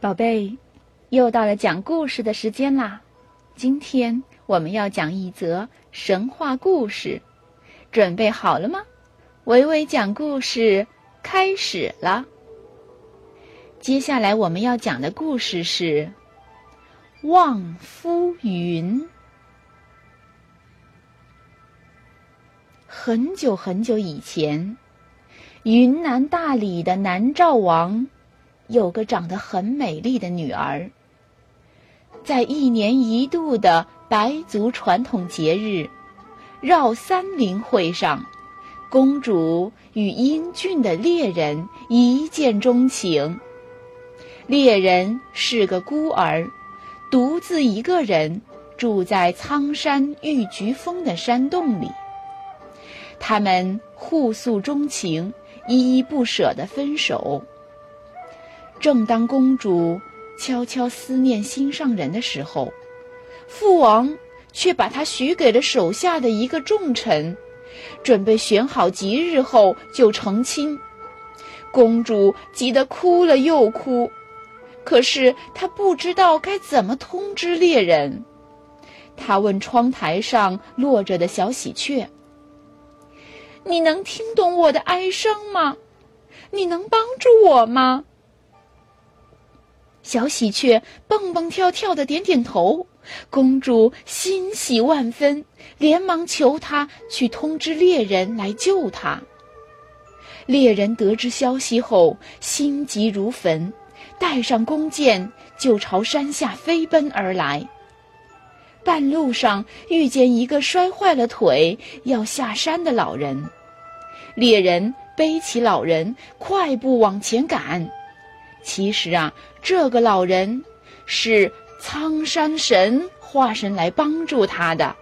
宝贝，又到了讲故事的时间啦！今天我们要讲一则神话故事，准备好了吗？微微讲故事开始了。接下来我们要讲的故事是《望夫云》。很久很久以前，云南大理的南诏王。有个长得很美丽的女儿，在一年一度的白族传统节日绕三陵会上，公主与英俊的猎人一见钟情。猎人是个孤儿，独自一个人住在苍山玉菊峰的山洞里。他们互诉衷情，依依不舍地分手。正当公主悄悄思念心上人的时候，父王却把她许给了手下的一个重臣，准备选好吉日后就成亲。公主急得哭了又哭，可是她不知道该怎么通知猎人。她问窗台上落着的小喜鹊：“你能听懂我的哀伤吗？你能帮助我吗？”小喜鹊蹦蹦跳跳的点点头，公主欣喜万分，连忙求他去通知猎人来救她。猎人得知消息后，心急如焚，带上弓箭就朝山下飞奔而来。半路上遇见一个摔坏了腿要下山的老人，猎人背起老人，快步往前赶。其实啊，这个老人是苍山神化身来帮助他的。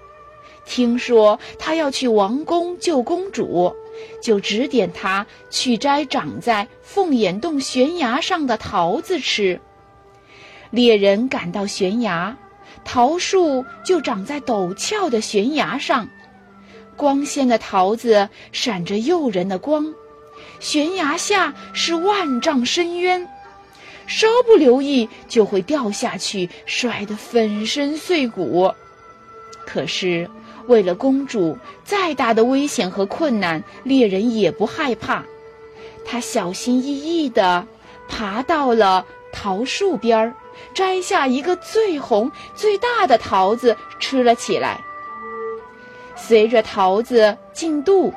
听说他要去王宫救公主，就指点他去摘长在凤眼洞悬崖上的桃子吃。猎人赶到悬崖，桃树就长在陡峭的悬崖上，光鲜的桃子闪着诱人的光。悬崖下是万丈深渊。稍不留意就会掉下去，摔得粉身碎骨。可是为了公主，再大的危险和困难，猎人也不害怕。他小心翼翼地爬到了桃树边儿，摘下一个最红最大的桃子吃了起来。随着桃子进肚，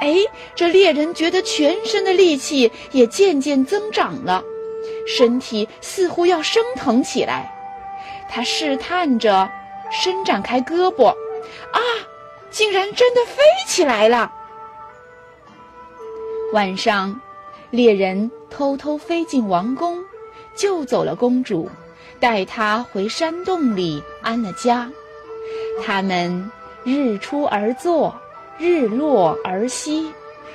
哎，这猎人觉得全身的力气也渐渐增长了。身体似乎要升腾起来，他试探着伸展开胳膊，啊，竟然真的飞起来了！晚上，猎人偷偷飞进王宫，救走了公主，带她回山洞里安了家。他们日出而作，日落而息，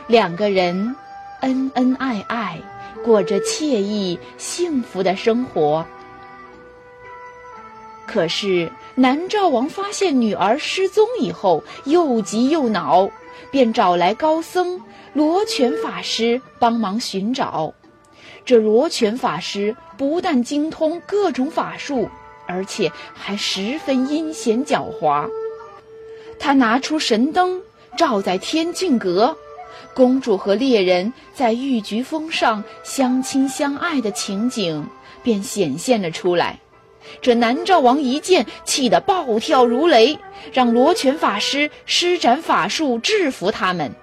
两个人恩恩爱爱。过着惬意幸福的生活。可是南诏王发现女儿失踪以后，又急又恼，便找来高僧罗全法师帮忙寻找。这罗全法师不但精通各种法术，而且还十分阴险狡猾。他拿出神灯，照在天境阁。公主和猎人在玉菊峰上相亲相爱的情景便显现了出来。这南诏王一见，气得暴跳如雷，让罗权法师施展法术制服他们。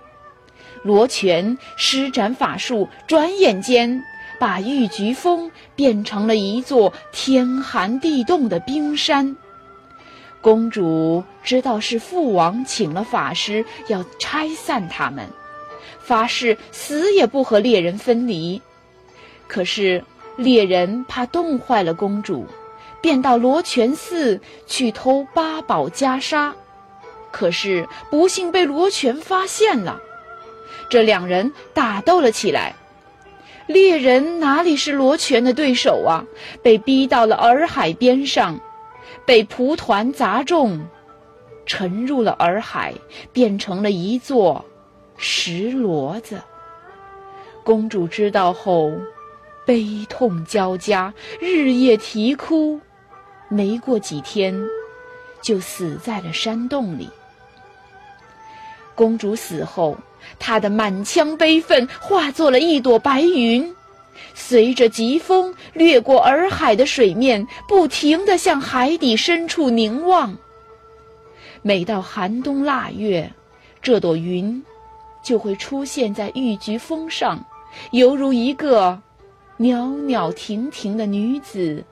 罗权施展法术，转眼间把玉菊峰变成了一座天寒地冻的冰山。公主知道是父王请了法师要拆散他们。发誓死也不和猎人分离，可是猎人怕冻坏了公主，便到罗泉寺去偷八宝袈裟，可是不幸被罗泉发现了，这两人打斗了起来。猎人哪里是罗泉的对手啊？被逼到了洱海边上，被蒲团砸中，沉入了洱海，变成了一座。石骡子，公主知道后，悲痛交加，日夜啼哭，没过几天，就死在了山洞里。公主死后，她的满腔悲愤化作了一朵白云，随着疾风掠过洱海的水面，不停地向海底深处凝望。每到寒冬腊月，这朵云就会出现在玉菊峰上，犹如一个袅袅婷婷的女子，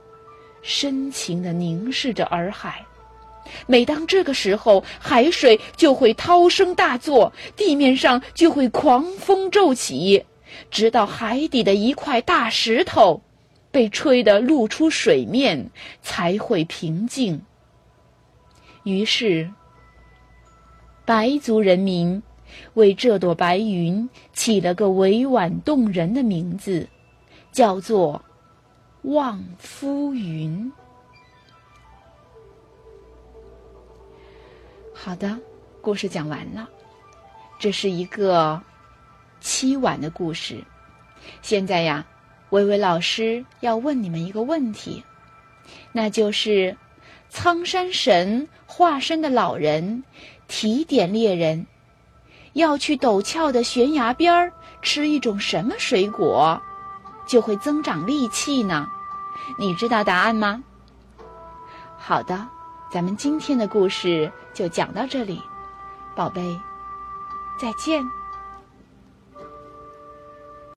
深情地凝视着洱海。每当这个时候，海水就会涛声大作，地面上就会狂风骤起，直到海底的一块大石头被吹得露出水面，才会平静。于是，白族人民为这朵白云起了个委婉动人的名字，叫做“望夫云”。好的，故事讲完了。这是一个凄婉的故事。现在呀，微微老师要问你们一个问题，那就是苍山神化身的老人提点猎人，要去陡峭的悬崖边儿吃一种什么水果，就会增长力气呢？你知道答案吗？好的。咱们今天的故事就讲到这里，宝贝，再见。